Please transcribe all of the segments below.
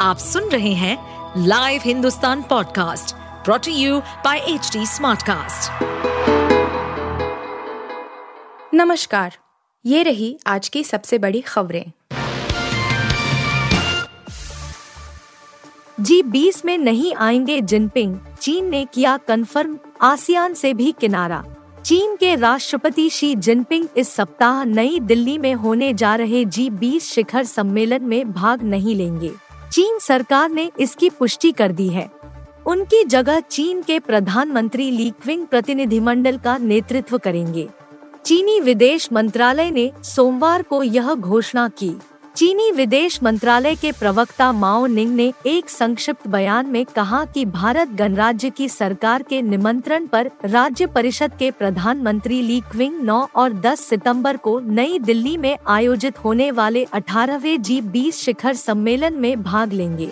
आप सुन रहे हैं live Hindustan podcast brought to you by H Smartcast. नमस्कार, ये रही आज की सबसे बड़ी खबरें। जी बीस में नहीं आएँगे जिनपिंग, चीन ने किया कंफर्म आसियान से भी किनारा। चीन के राष्ट्रपति शी जिनपिंग इस सप्ताह नई दिल्ली में होने जा रहे जी बीस शिखर सम्मेलन में भाग नहीं लेंगे। चीन सरकार ने इसकी पुष्टि कर दी है। उनकी जगह चीन के प्रधानमंत्री ली क्विंग प्रतिनिधिमंडल का नेतृत्व करेंगे। चीनी विदेश मंत्रालय ने सोमवार को यह घोषणा की। चीनी विदेश मंत्रालय के प्रवक्ता माओ निंग ने एक संक्षिप्त बयान में कहा कि भारत गणराज्य की सरकार के निमंत्रण पर राज्य परिषद के प्रधानमंत्री ली क्विंग 9 और 10 सितंबर को नई दिल्ली में आयोजित होने वाले 18वें जी 20 शिखर सम्मेलन में भाग लेंगे।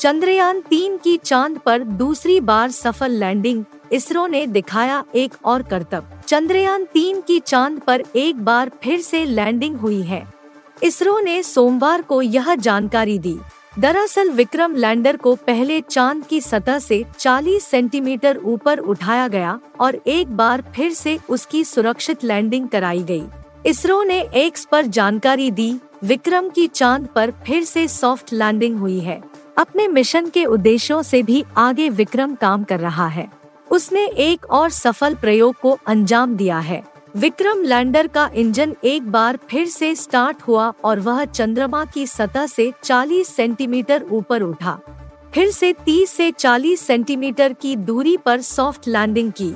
चंद्रयान तीन की चाँद पर दूसरी बार सफल लैंडिंग, इसरो ने दिखाया एक और करतब। चंद्रयान तीन की चाँद पर एक बार फिर से लैंडिंग हुई है। इसरो ने सोमवार को यह जानकारी दी। दरअसल विक्रम लैंडर को पहले चाँद की सतह से 40 सेंटीमीटर ऊपर उठाया गया और एक बार फिर से उसकी सुरक्षित लैंडिंग कराई गई। इसरो ने एक्स पर जानकारी दी, विक्रम की चाँद पर फिर से सॉफ्ट लैंडिंग हुई है। अपने मिशन के उद्देश्यों से भी आगे विक्रम काम कर रहा है। उसने एक और सफल प्रयोग को अंजाम दिया है। विक्रम लैंडर का इंजन एक बार फिर से स्टार्ट हुआ और वह चंद्रमा की सतह से 40 सेंटीमीटर ऊपर उठा। फिर से 30 से 40 सेंटीमीटर की दूरी पर सॉफ्ट लैंडिंग की।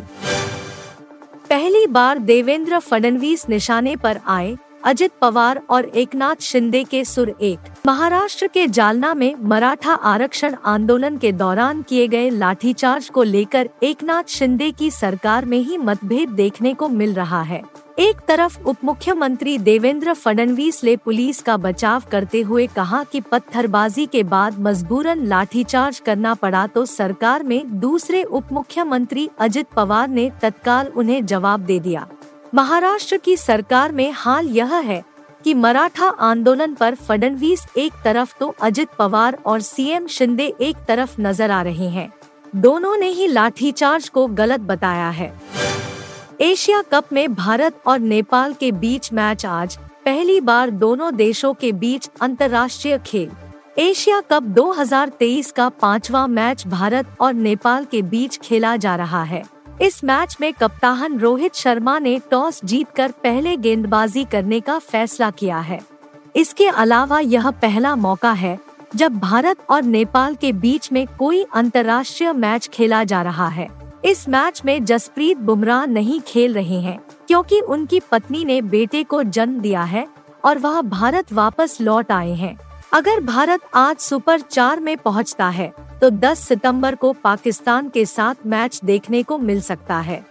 पहली बार देवेंद्र फडणवीस निशाने पर आए अजित पवार और एकनाथ शिंदे के सुर एक। महाराष्ट्र के जालना में मराठा आरक्षण आंदोलन के दौरान किए गए लाठीचार्ज को लेकर एकनाथ शिंदे की सरकार में ही मतभेद देखने को मिल रहा है। एक तरफ़ उप मुख्यमंत्री देवेंद्र फडणवीस ने पुलिस का बचाव करते हुए कहा कि पत्थरबाजी के बाद मजबूरन लाठीचार्ज करना पड़ा तो सरकार में दूसरे उप मुख्यमंत्री अजित पवार ने तत्काल उन्हें जवाब दे दिया। महाराष्ट्र की सरकार में हाल यह है कि मराठा आंदोलन पर फडणवीस एक तरफ़ तो अजित पवार और सीएम शिंदे एक तरफ़ नज़र आ रहे हैं। दोनों ने ही लाठीचार्ज को गलत बताया है। एशिया कप में भारत और नेपाल के बीच मैच आज पहली बार दोनों देशों के बीच अंतर्राष्ट्रीय खेल। एशिया कप 2023 का पांचवा मैच भारत और नेपाल के बीच खेला जा रहा है। इस मैच में कप्तान रोहित शर्मा ने टॉस जीतकर पहले गेंदबाजी करने का फैसला किया है। इसके अलावा यह पहला मौका है, जब भारत और नेपाल के बीच में कोई अंतर्राष्ट्रीय मैच खेला जा रहा है। इस मैच में जसप्रीत बुमराह नहीं खेल रहे हैं, क्योंकि उनकी पत्नी ने बेटे को जन्म दिया है और वह भारत वापस लौट आए हैं। अगर भारत आज सुपर चार में पहुँचता है तो 10 सितंबर को पाकिस्तान के साथ मैच देखने को मिल सकता है।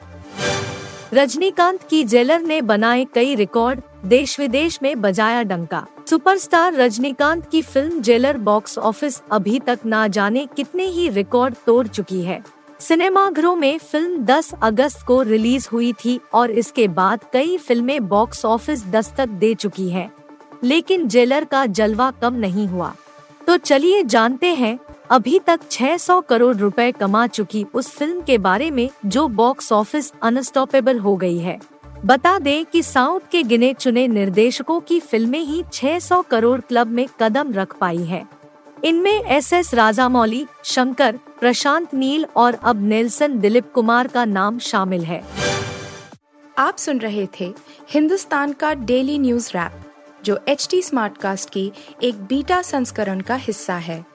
रजनीकांत की जेलर ने बनाए कई रिकॉर्ड देश विदेश में बजाया डंका। सुपरस्टार रजनीकांत की फ़िल्म जेलर बॉक्स ऑफ़िस अभी तक ना जाने कितने ही रिकॉर्ड तोड़ चुकी है। सिनेमाघरों में फ़िल्म 10 अगस्त को रिलीज़ हुई थी और इसके बाद कई फ़िल्में बॉक्स ऑफ़िस दस्तक दे चुकी हैं, लेकिन जेलर का जलवा कम नहीं हुआ। तो चलिए जानते हैं अभी तक 600 करोड़ रुपए कमा चुकी उस फ़िल्म के बारे में जो बॉक्स ऑफ़िस अनस्टॉपेबल हो गई है। बता दें कि साउथ के गिने चुने निर्देशकों की फ़िल्में ही 600 करोड़ क्लब में कदम रख पाई है। इनमें एस एस राजामौली, शंकर, प्रशांत नील और अब नेल्सन दिलीप कुमार का नाम शामिल है। आप सुन रहे थे हिंदुस्तान का डेली न्यूज़ रैप, जो एच टी स्मार्ट कास्ट की एक बीटा संस्करण का हिस्सा है।